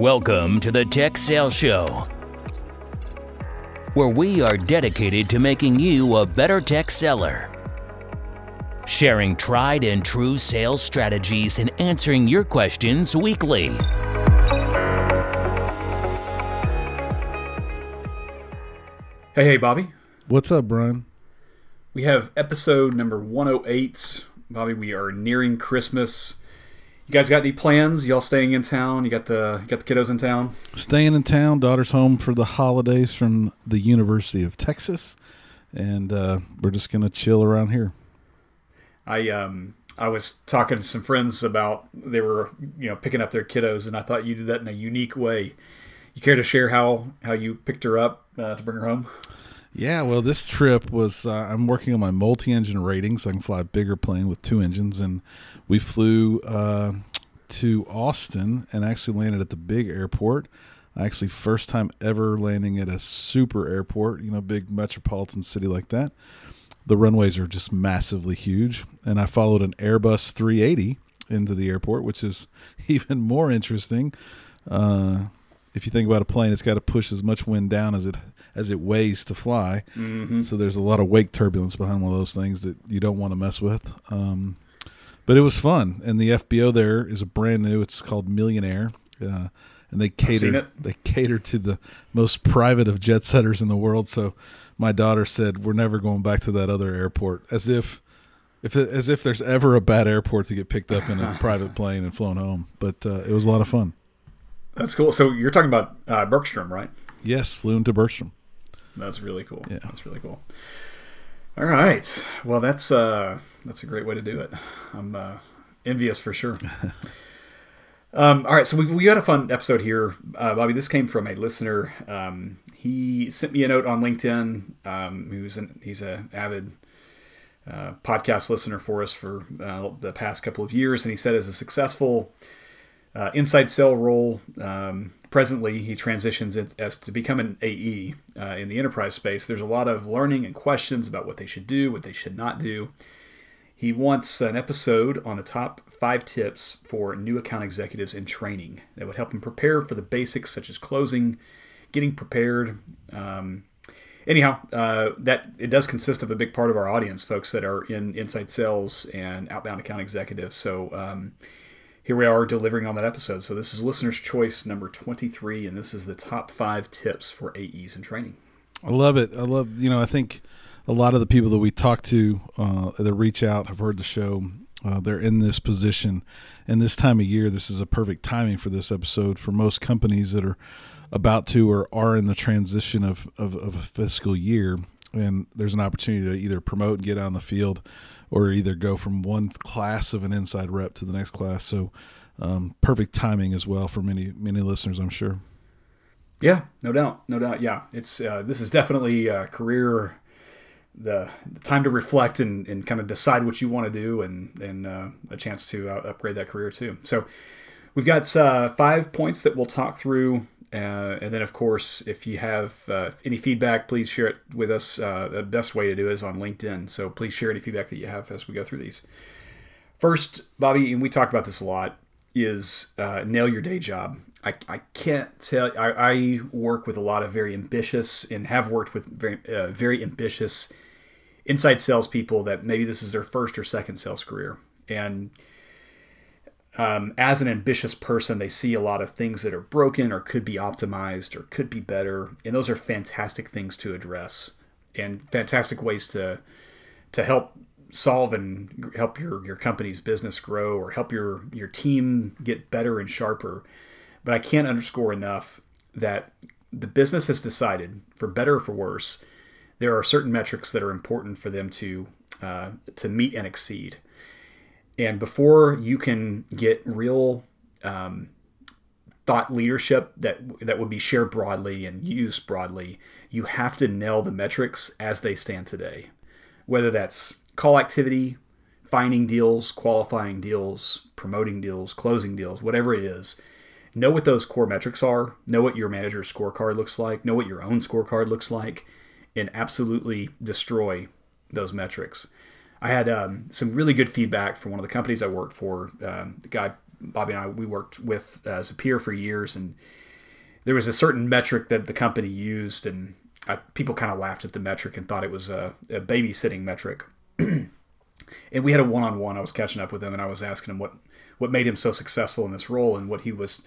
Welcome to the Tech Sales Show, where we are dedicated to making you a better tech seller. Sharing tried and true sales strategies and answering your questions weekly. Hey, hey, Bobby. What's up, Brian? We have episode number 108. Bobby, we are nearing Christmas. You guys got any plans? Y'all staying in town? You got the you got the kiddos in town? Staying in town. Daughter's home for the holidays from the University of Texas, and uh, we're just gonna chill around here. I um I was talking to some friends about they were you know picking up their kiddos, and I thought you did that in a unique way. You care to share how how you picked her up uh, to bring her home? Yeah, well, this trip was uh, I'm working on my multi-engine rating, so I can fly a bigger plane with two engines, and we flew uh, to Austin and actually landed at the big airport. Actually, first time ever landing at a super airport, you know, big metropolitan city like that. The runways are just massively huge, and I followed an Airbus 380 into the airport, which is even more interesting. Uh, if you think about a plane, it's got to push as much wind down as it as it weighs to fly. Mm-hmm. So there's a lot of wake turbulence behind one of those things that you don't want to mess with. Um, but it was fun, and the FBO there is a brand new. It's called Million Air, uh, and they cater they cater to the most private of jet setters in the world. So my daughter said, "We're never going back to that other airport," as if. If as if there's ever a bad airport to get picked up in a private plane and flown home, but uh, it was a lot of fun. That's cool. So you're talking about uh, Bergstrom, right? Yes, flew into Bergstrom. That's really cool. Yeah. That's really cool. All right. Well, that's uh, that's a great way to do it. I'm uh, envious for sure. um, all right, so we, we got a fun episode here, uh, Bobby. This came from a listener. Um, he sent me a note on LinkedIn. Um, who's an, he's a avid uh, podcast listener for us for uh, the past couple of years, and he said as a successful uh, inside sale role. Um, presently, he transitions it as to become an AE uh, in the enterprise space. There's a lot of learning and questions about what they should do, what they should not do. He wants an episode on the top five tips for new account executives in training that would help them prepare for the basics such as closing, getting prepared. Um, anyhow, uh, that it does consist of a big part of our audience, folks that are in inside sales and outbound account executives. So um, here we are delivering on that episode. So this is listener's choice number 23, and this is the top five tips for AEs in training. I love it. I love, you know, I think a lot of the people that we talk to uh, that reach out have heard the show. Uh, they're in this position. And this time of year, this is a perfect timing for this episode for most companies that are about to or are in the transition of, of, of a fiscal year. And there's an opportunity to either promote and get on the field or either go from one class of an inside rep to the next class. So, um, perfect timing as well for many, many listeners, I'm sure. Yeah, no doubt, no doubt. Yeah, it's uh, this is definitely a career, the, the time to reflect and, and kind of decide what you want to do, and and uh, a chance to uh, upgrade that career too. So, we've got uh, five points that we'll talk through, uh, and then of course, if you have uh, any feedback, please share it with us. Uh, the best way to do it is on LinkedIn. So please share any feedback that you have as we go through these. First, Bobby, and we talk about this a lot, is uh, nail your day job. I, I can't tell. I, I work with a lot of very ambitious and have worked with very uh, very ambitious inside salespeople that maybe this is their first or second sales career, and um, as an ambitious person, they see a lot of things that are broken or could be optimized or could be better, and those are fantastic things to address and fantastic ways to to help solve and help your your company's business grow or help your your team get better and sharper. But I can't underscore enough that the business has decided, for better or for worse, there are certain metrics that are important for them to uh, to meet and exceed. And before you can get real um, thought leadership that that would be shared broadly and used broadly, you have to nail the metrics as they stand today. Whether that's call activity, finding deals, qualifying deals, promoting deals, closing deals, whatever it is, know what those core metrics are, know what your manager's scorecard looks like, know what your own scorecard looks like, and absolutely destroy those metrics. I had um, some really good feedback from one of the companies I worked for. Um, the guy Bobby and I we worked with uh, as a peer for years, and there was a certain metric that the company used, and I, people kind of laughed at the metric and thought it was a, a babysitting metric. and we had a one-on-one. I was catching up with him, and I was asking him what what made him so successful in this role, and what he was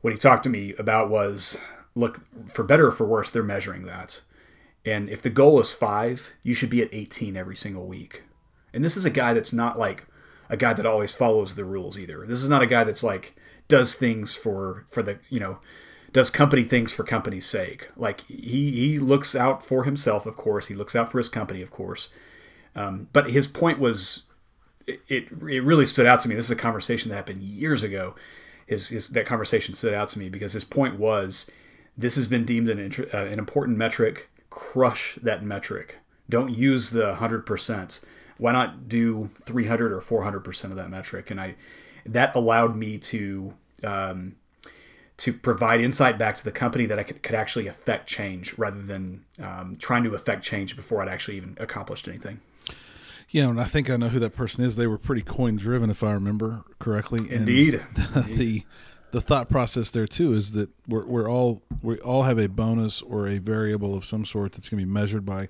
what he talked to me about was look for better or for worse, they're measuring that. And if the goal is five, you should be at 18 every single week. And this is a guy that's not like a guy that always follows the rules either. This is not a guy that's like does things for for the you know does company things for company's sake. Like he he looks out for himself, of course. He looks out for his company, of course. Um, but his point was, it, it, really stood out to me. This is a conversation that happened years ago. His, his that conversation stood out to me because his point was, this has been deemed an uh, an important metric. Crush that metric. Don't use the hundred percent. Why not do three hundred or four hundred percent of that metric? And I that allowed me to um, to provide insight back to the company that I could, could actually affect change rather than um, trying to affect change before I'd actually even accomplished anything. Yeah, and I think I know who that person is. They were pretty coin driven, if I remember correctly. Indeed. The, the the thought process there too is that we're we're all we all have a bonus or a variable of some sort that's going to be measured by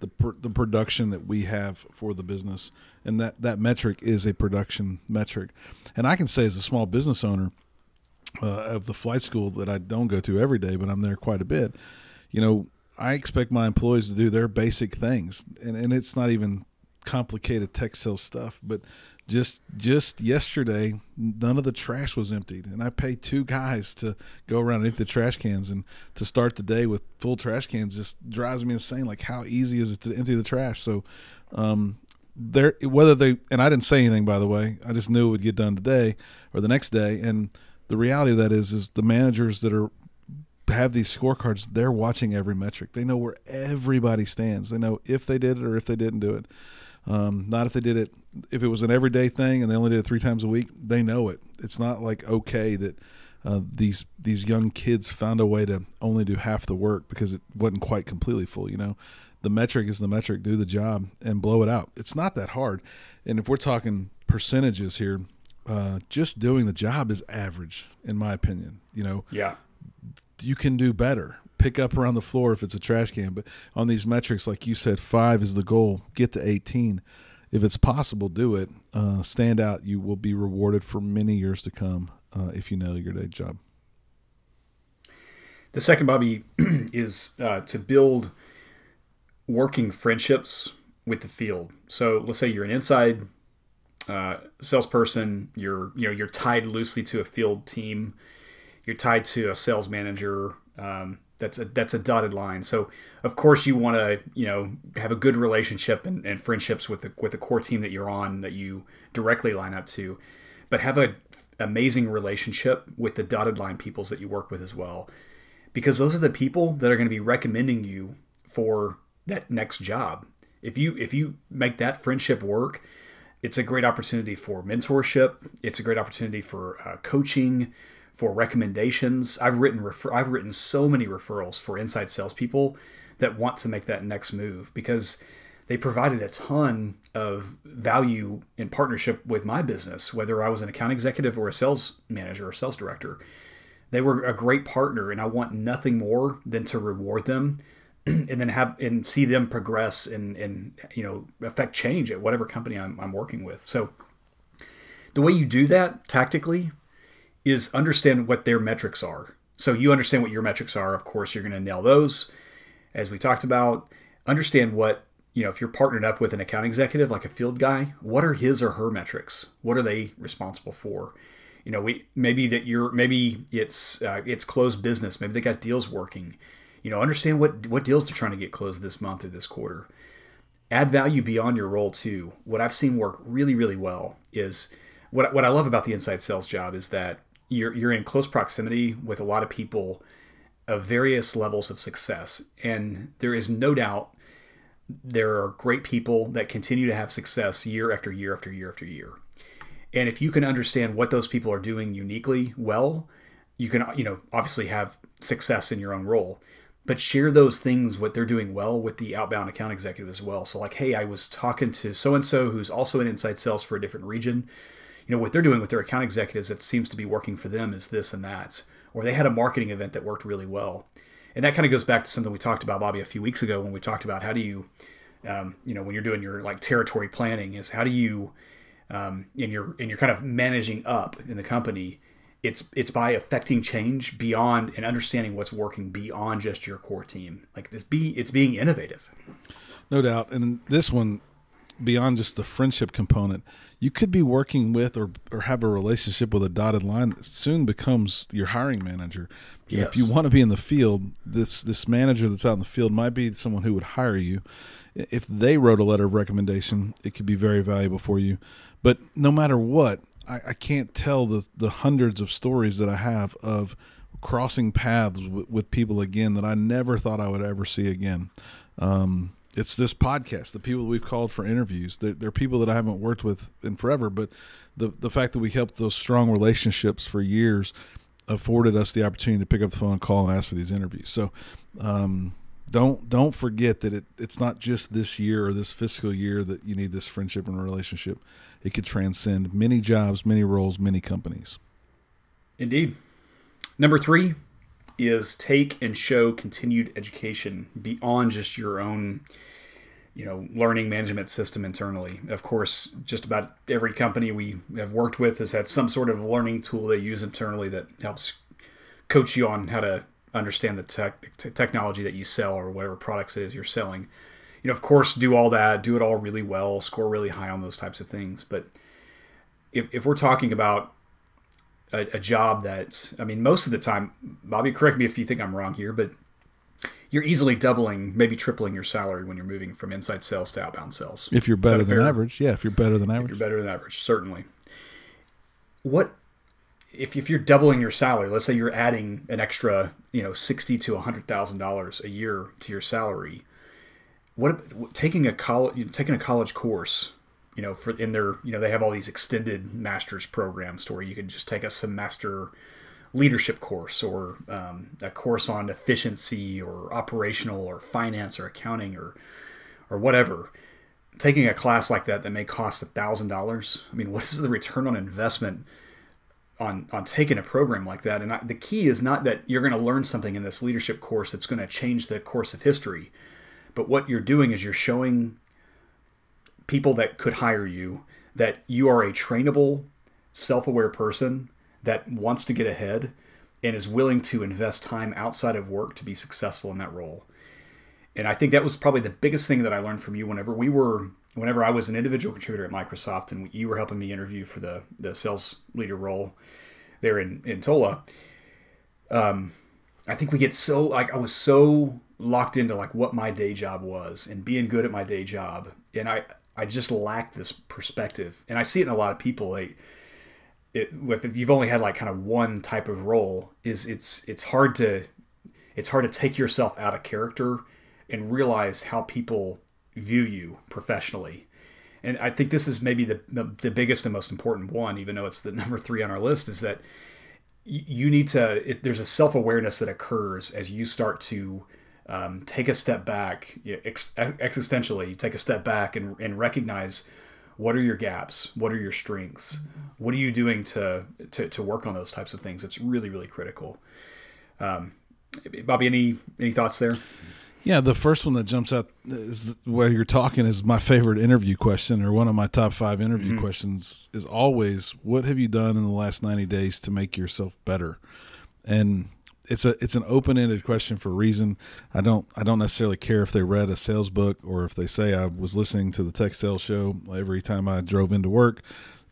the the production that we have for the business, and that that metric is a production metric. And I can say as a small business owner uh, of the flight school that I don't go to every day, but I'm there quite a bit. You know, I expect my employees to do their basic things, and, and it's not even complicated tech sales stuff, but just just yesterday, none of the trash was emptied, and I paid two guys to go around and empty the trash cans, and to start the day with full trash cans just drives me insane. Like how easy is it to empty the trash? So, um, there whether they and I didn't say anything by the way, I just knew it would get done today or the next day, and the reality of that is is the managers that are have these scorecards they're watching every metric. They know where everybody stands. They know if they did it or if they didn't do it um, not if they did it if it was an everyday thing and they only did it three times a week they know it. It's not like okay that uh, these these young kids found a way to only do half the work because it wasn't quite completely full you know? The metric is the metric. Do the job and blow it out. It's not that hard. And if we're talking percentages here uh, just doing the job is average, in my opinion. You know, yeah, you can do better. Pick up around the floor if it's a trash can, but on these metrics, like you said, five is the goal. Get to eighteen. If it's possible, do it. Uh, stand out. You will be rewarded for many years to come uh, if you nail your day job. The second, Bobby, is uh, to build working friendships with the field. So let's say you're an inside uh, salesperson, you're you know you're tied loosely to a field team, you're tied to a sales manager. Um, that's a that's a dotted line. So of course you want to you know have a good relationship and, and friendships with the with the core team that you're on that you directly line up to, but have a amazing relationship with the dotted line peoples that you work with as well, because those are the people that are going to be recommending you for that next job. If you if you make that friendship work, it's a great opportunity for mentorship. It's a great opportunity for uh, coaching, for recommendations. I've written refer- I've written so many referrals for inside salespeople that want to make that next move because they provided a ton of value in partnership with my business, whether I was an account executive or a sales manager or sales director. They were a great partner, and I want nothing more than to reward them and then have and see them progress and and you know affect change at whatever company I'm, I'm working with. So the way you do that tactically is understand what their metrics are. So you understand what your metrics are. Of course, you're going to nail those, as we talked about. Understand what you know if you're partnered up with an account executive like a field guy. What are his or her metrics? What are they responsible for? You know, we maybe that you're maybe it's uh, it's closed business. Maybe they got deals working you know, understand what what deals they're trying to get closed this month or this quarter. Add value beyond your role too. What I've seen work really, really well is what what I love about the inside sales job is that you're you're in close proximity with a lot of people of various levels of success, and there is no doubt there are great people that continue to have success year after year after year after year. And if you can understand what those people are doing uniquely well, you can you know obviously have success in your own role but share those things what they're doing well with the outbound account executive as well. So like hey i was talking to so and so who's also in inside sales for a different region you know what they're doing with their account executives that seems to be working for them is this and that, or they had a marketing event that worked really well, and that kind of goes back to something we talked about, Bobby, a few weeks ago when we talked about how do you, um, you know, when you're doing your like territory planning, is how do you, um, and you're and you're kind of managing up in the company. It's it's by affecting change beyond and understanding what's working beyond just your core team. Like this, be it's being innovative. No doubt, and this one beyond just the friendship component, you could be working with or, or have a relationship with a dotted line that soon becomes your hiring manager. Yes. If you want to be in the field, this this manager that's out in the field might be someone who would hire you. If they wrote a letter of recommendation, it could be very valuable for you. But no matter what, I, I can't tell the the hundreds of stories that I have of crossing paths with, with people again that I never thought I would ever see again. Um, it's this podcast, the people we've called for interviews. They're, they're, people that I haven't worked with in forever, but the the fact that we helped those strong relationships for years afforded us the opportunity to pick up the phone and call and ask for these interviews. So um, don't don't forget that it, it's not just this year or this fiscal year that you need this friendship and relationship. It could transcend many jobs, many roles, many companies. Indeed. Number three is take and show continued education beyond just your own you know learning management system internally. Of course just about every company we have worked with has had some sort of learning tool they use internally that helps coach you on how to understand the tech, t- technology that you sell or whatever products it is you're selling. You know of course do all that do it all really well score really high on those types of things. But if, if we're talking about a, a job that I mean most of the time Bobby correct me if you think I'm wrong here but you're easily doubling, maybe tripling your salary when you're moving from inside sales to outbound sales. If you're better than fair? average, yeah. If you're better than average, if you're better than average, certainly. What if if you're doubling your salary? Let's say you're adding an extra, you know, sixty to hundred thousand dollars a year to your salary. What taking a college taking a college course, you know, for in their you know they have all these extended master's programs to where you can just take a semester leadership course or um, a course on efficiency or operational or finance or accounting or or whatever. Taking a class like that that may cost a thousand dollars i mean what is the return on investment on on taking a program like that? And I, the key is not that you're going to learn something in this leadership course that's going to change the course of history but what you're doing is you're showing people that could hire you that you are a trainable self-aware person that wants to get ahead and is willing to invest time outside of work to be successful in that role. And I think that was probably the biggest thing that I learned from you whenever we were whenever I was an individual contributor at Microsoft and you were helping me interview for the the sales leader role there in in Tola. Um, I think we get so like I was so locked into like what my day job was and being good at my day job, and I I just lacked this perspective, and I see it in a lot of people. Like it, with if you've only had like kind of one type of role is it's it's hard to it's hard to take yourself out of character and realize how people view you professionally and i think this is maybe the, the, biggest and most important one even though it's the number three on our list is that you need to it, there's a self-awareness that occurs as you start to um, take a step back ex- existentially take a step back and, and recognize what are your gaps what are your strengths what are you doing to, to to work on those types of things? It's really really critical. Um, bobby any any thoughts there? Yeah the first one that jumps out is where you're talking is my favorite interview question or one of my top five interview mm-hmm. questions is always what have you done in the last 90 days to make yourself better? And it's a it's an open ended question for a reason. I don't I don't necessarily care if they read a sales book or if they say I was listening to the tech sales show every time I drove into work.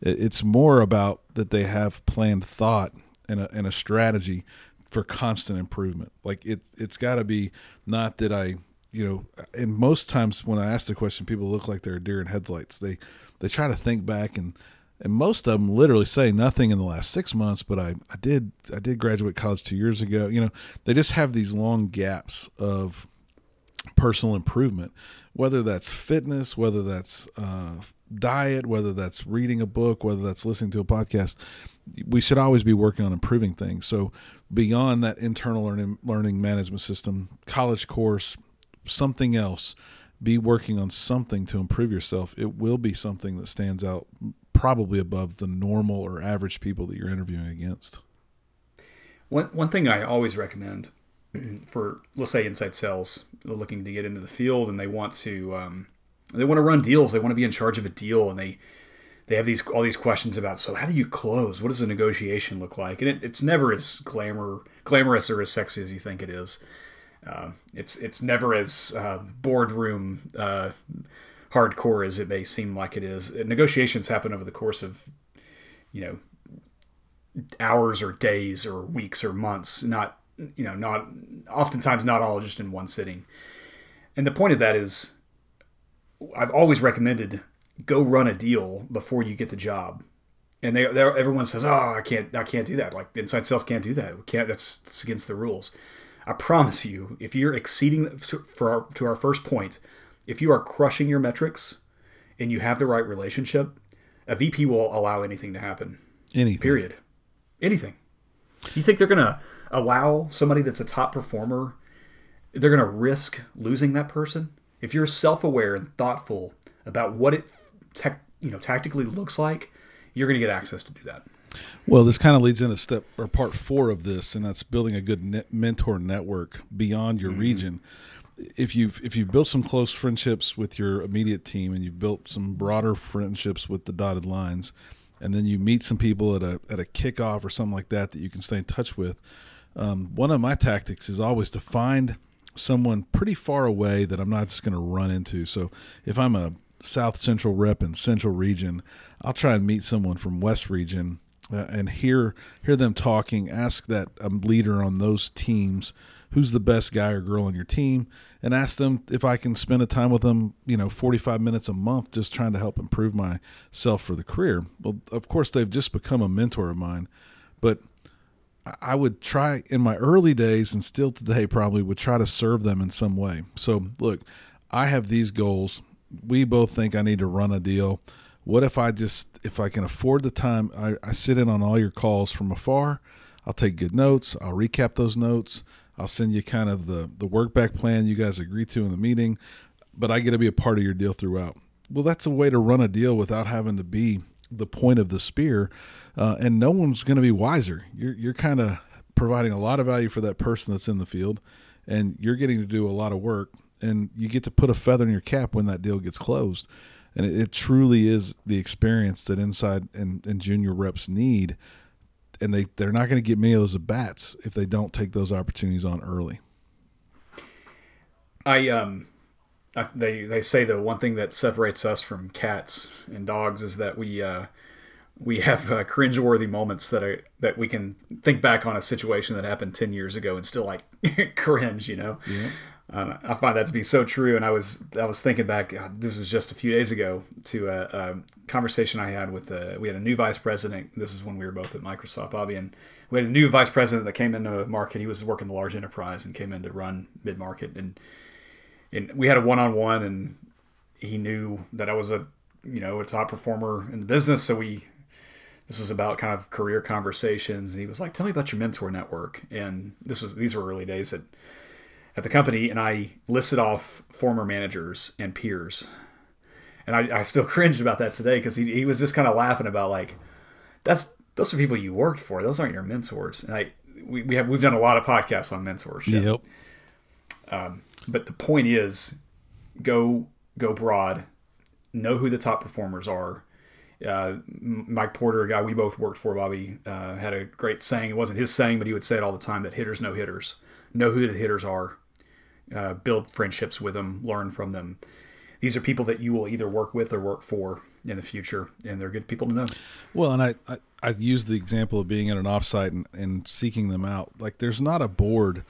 It's more about that they have planned thought and a, and a strategy for constant improvement. Like it it's got to be not that I you know and most times when I ask the question people look like they're deer in headlights. They they try to think back and and most of them literally say nothing in the last six months but I, I did i did graduate college two years ago. You know they just have these long gaps of personal improvement whether that's fitness whether that's uh, diet whether that's reading a book whether that's listening to a podcast. We should always be working on improving things. So beyond that internal learning, learning management system college course something else be working on something to improve yourself. It will be something that stands out probably above the normal or average people that you're interviewing against. One one thing I always recommend for let's say inside sales looking to get into the field and they want to um, they want to run deals they want to be in charge of a deal and they they have these all these questions about so how do you close? What does a negotiation look like? And it, it's never as glamour glamorous or as sexy as you think it is. Uh, it's it's never as uh, boardroom uh, hardcore as it may seem like it is negotiations happen over the course of you know hours or days or weeks or months not you know not oftentimes not all just in one sitting and the point of that is i've always recommended go run a deal before you get the job. And they, everyone says, "Oh, I can't, I can't do that. Like inside sales can't do that. We can't. That's, that's against the rules." I promise you, if you're exceeding for our, to our first point, if you are crushing your metrics and you have the right relationship, a VP will allow anything to happen. Anything. Period. Anything. You think they're gonna allow somebody that's a top performer? They're gonna risk losing that person? If you're self-aware and thoughtful about what it tech, you know, tactically looks like, you're going to get access to do that. Well, this kind of leads into step or part four of this, and that's building a good net mentor network beyond your mm-hmm. region. If you've if you've built some close friendships with your immediate team, and you've built some broader friendships with the dotted lines, and then you meet some people at a at a kickoff or something like that that you can stay in touch with. Um, one of my tactics is always to find someone pretty far away that I'm not just going to run into. So if I'm a South Central rep in Central Region, I'll try and meet someone from West Region uh, and hear hear them talking. Ask that um, leader on those teams who's the best guy or girl on your team, and ask them if I can spend a time with them. You know, forty five minutes a month, just trying to help improve myself for the career. Well, of course, they've just become a mentor of mine, but I would try in my early days and still today probably would try to serve them in some way. So, look, I have these goals we both think I need to run a deal. What if I just, if I can afford the time, I, I sit in on all your calls from afar. I'll take good notes. I'll recap those notes. I'll send you kind of the, the work back plan you guys agreed to in the meeting, but I get to be a part of your deal throughout. Well, that's a way to run a deal without having to be the point of the spear, uh, and no one's going to be wiser. You're, you're kind of providing a lot of value for that person that's in the field, and you're getting to do a lot of work and you get to put a feather in your cap when that deal gets closed. And it, it truly is the experience that inside and, and junior reps need. And they, they're not going to get many of those at bats if they don't take those opportunities on early. I um I, they they say the one thing that separates us from cats and dogs is that we uh, we have uh, cringeworthy moments that are that we can think back on a situation that happened ten years ago and still like cringe, you know. Yeah. Um, I find that to be so true. And I was I was thinking back. God, this was just a few days ago to a, a conversation I had with the, we had a new vice president. This is when we were both at Microsoft, Bobby, and we had a new vice president that came into market. He was working the large enterprise and came in to run mid market, and and we had a one on one, and he knew that I was a you know a top performer in the business, so we. This is about kind of career conversations, and he was like, "Tell me about your mentor network." And this was these were early days at at the company and I listed off former managers and peers. And I, I still cringed about that today because he, he was just kind of laughing about like, that's those are people you worked for. Those aren't your mentors. And I we, we have we've done a lot of podcasts on mentorship. Yep. Um, but the point is, go go broad, know who the top performers are. Uh, Mike Porter, a guy we both worked for, Bobby, uh, had a great saying. It wasn't his saying, but he would say it all the time that hitters know hitters. Know who the hitters are uh, build friendships with them, learn from them. These are people that you will either work with or work for in the future, and they're good people to know. Well, and I, I, I use the example of being at an offsite and, and seeking them out. Like, there's not a board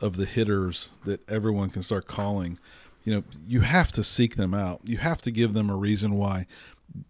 of the hitters that everyone can start calling. You know, you have to seek them out. You have to give them a reason why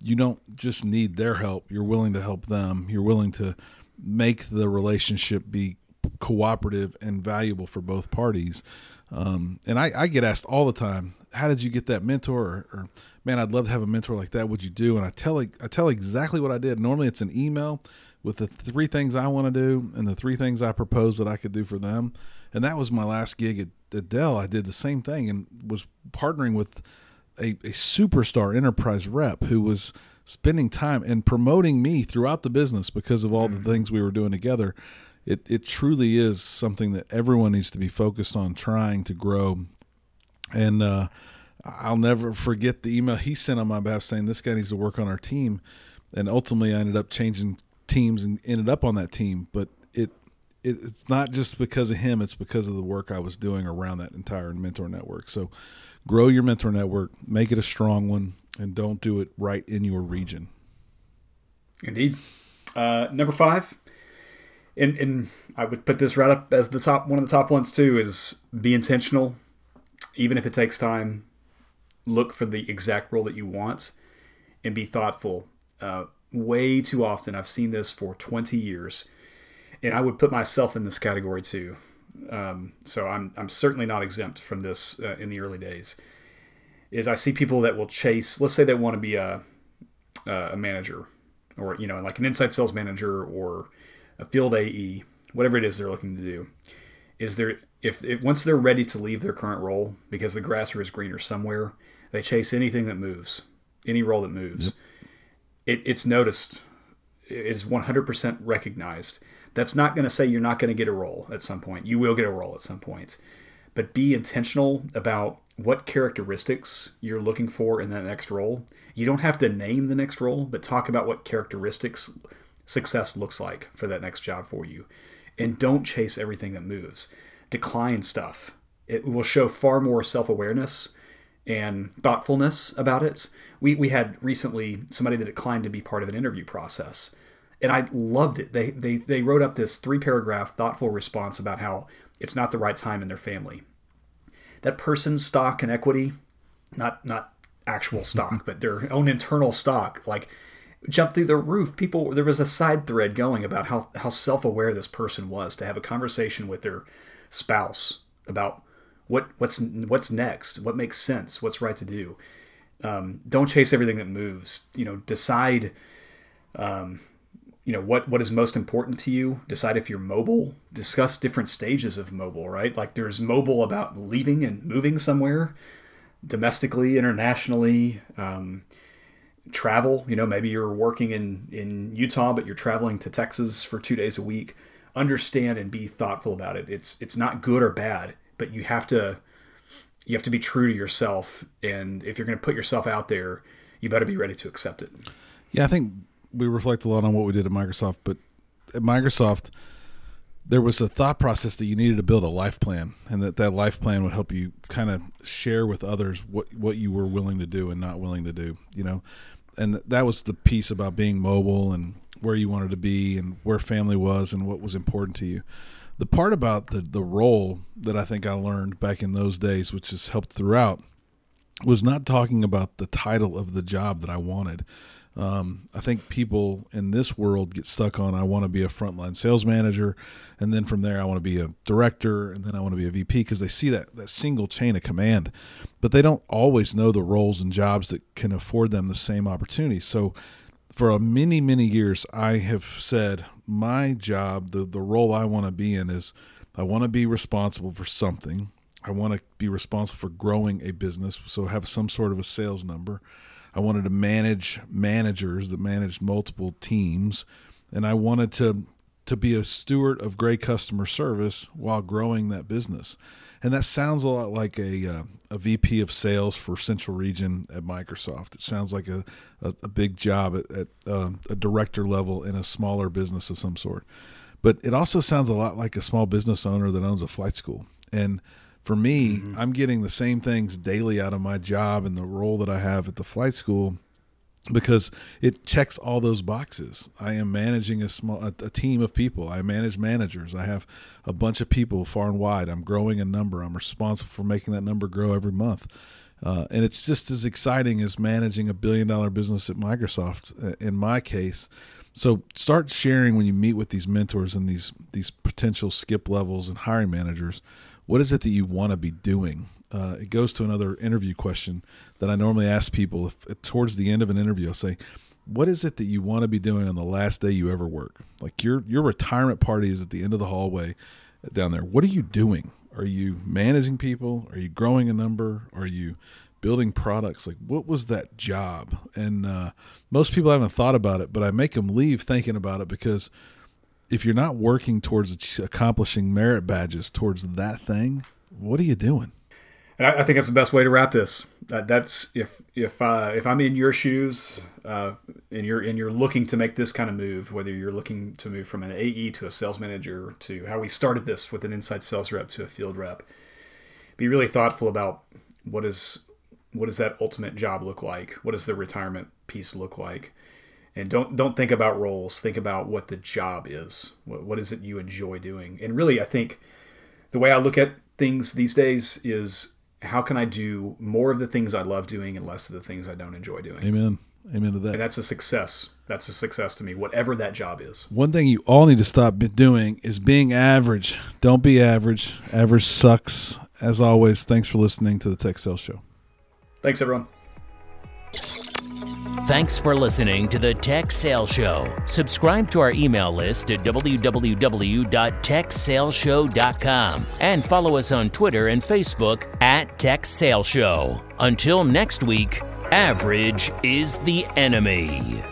you don't just need their help. You're willing to help them. You're willing to make the relationship be cooperative and valuable for both parties. Um, and I, I, get asked all the time, how did you get that mentor? Or, or, man, I'd love to have a mentor like that. What'd you do? And I tell, I tell exactly what I did. Normally it's an email with the three things I want to do and the three things I propose that I could do for them. And that was my last gig at, at Dell. I did the same thing and was partnering with a, a superstar enterprise rep who was spending time and promoting me throughout the business because of all the things we were doing together. It it truly is something that everyone needs to be focused on trying to grow. And uh, I'll never forget the email he sent on my behalf saying this guy needs to work on our team. And ultimately, I ended up changing teams and ended up on that team. But it, it it's not just because of him; it's because of the work I was doing around that entire mentor network. So, grow your mentor network, make it a strong one, and don't do it right in your region. Indeed. Uh, number five, and, and I would put this right up as the top one of the top ones too is be intentional, even if it takes time. Look for the exact role that you want, and be thoughtful. Uh, way too often, I've seen this for twenty years, and I would put myself in this category too. Um, so I'm I'm certainly not exempt from this uh, in the early days. Is I see people that will chase. Let's say they want to be a a manager, or you know, like an inside sales manager or a field AE, whatever it is they're looking to do. Is there if, once they're ready to leave their current role because the grass is greener somewhere, they chase anything that moves, any role that moves. It, it's noticed. It is 100% recognized. That's not going to say you're not going to get a role at some point. You will get a role at some point. But be intentional about what characteristics you're looking for in that next role. You don't have to name the next role, but talk about what characteristics success looks like for that next job for you. And don't chase everything that moves. Decline stuff. It will show far more self awareness and thoughtfulness about it. We, we had recently somebody that declined to be part of an interview process. And I loved it. They, they, they wrote up this three paragraph thoughtful response about how it's not the right time in their family. That person's stock and equity, not not actual stock, but their own internal stock, like jumped through the roof. People, there was a side thread going about how, how self aware this person was to have a conversation with their spouse about what what's what's next, what makes sense, what's right to do. Um, don't chase everything that moves. You know, decide. Um, you know what what is most important to you decide if you're mobile discuss different stages of mobile right like there's mobile about leaving and moving somewhere domestically internationally um, travel. You know maybe you're working in in utah but you're traveling to texas for two days a week. Understand and be thoughtful about it. It's it's not good or bad but you have to you have to be true to yourself. And if you're going to put yourself out there you better be ready to accept it. Yeah, I think we reflect a lot on what we did at Microsoft, but at Microsoft, there was a thought process that you needed to build a life plan, and that that life plan would help you kind of share with others what what you were willing to do and not willing to do. You know, and that was the piece about being mobile and where you wanted to be and where family was and what was important to you. The part about the the role that I think I learned back in those days, which has helped throughout, was not talking about the title of the job that I wanted. Um, I think people in this world get stuck on I want to be a frontline sales manager, and then from there I want to be a director, and then I want to be a VP because they see that that single chain of command, but they don't always know the roles and jobs that can afford them the same opportunity. So, for many many years, I have said my job, the the role I want to be in is I want to be responsible for something. I want to be responsible for growing a business, so have some sort of a sales number. I wanted to manage managers that managed multiple teams, and I wanted to to be a steward of great customer service while growing that business. And that sounds a lot like a uh, a VP of sales for Central Region at Microsoft. It sounds like a a, a big job at, at uh, a director level in a smaller business of some sort. But it also sounds a lot like a small business owner that owns a flight school. And for me, mm-hmm. I'm getting the same things daily out of my job and the role that I have at the flight school because it checks all those boxes. I am managing a small a, a, team of people. I manage managers. I have a bunch of people far and wide. I'm growing a number. I'm responsible for making that number grow every month. Uh, and it's just as exciting as managing a billion dollar business at Microsoft uh, in my case. So start sharing when you meet with these mentors and these these potential skip levels and hiring managers what is it that you want to be doing? Uh, it goes to another interview question that I normally ask people. If, if, towards the end of an interview, I'll say, "What is it that you want to be doing on the last day you ever work? Like your your retirement party is at the end of the hallway down there. What are you doing? Are you managing people? Are you growing a number? Are you building products. Like, what was that job? And uh, most people haven't thought about it, but I make them leave thinking about it because if you're not working towards accomplishing merit badges towards that thing, what are you doing? And I, I think that's the best way to wrap this. That, that's if if uh, if I'm in your shoes, uh, and you're and you're looking to make this kind of move, whether you're looking to move from an AE to a sales manager to how we started this with an inside sales rep to a field rep, be really thoughtful about what is what does that ultimate job look like? What does the retirement piece look like? And don't don't think about roles. Think about what the job is. What, what is it you enjoy doing? And really, I think the way I look at things these days is how can I do more of the things I love doing and less of the things I don't enjoy doing? Amen. Amen to that. And that's a success. That's a success to me, whatever that job is. One thing you all need to stop doing is being average. Don't be average. Average sucks. As always, thanks for listening to the Tech Sales Show. Thanks, everyone. Thanks for listening to the Tech Sales Show. Subscribe to our email list at www.techsaleshow.com and follow us on Twitter and Facebook at Tech Sales Show. Until next week, average is the enemy.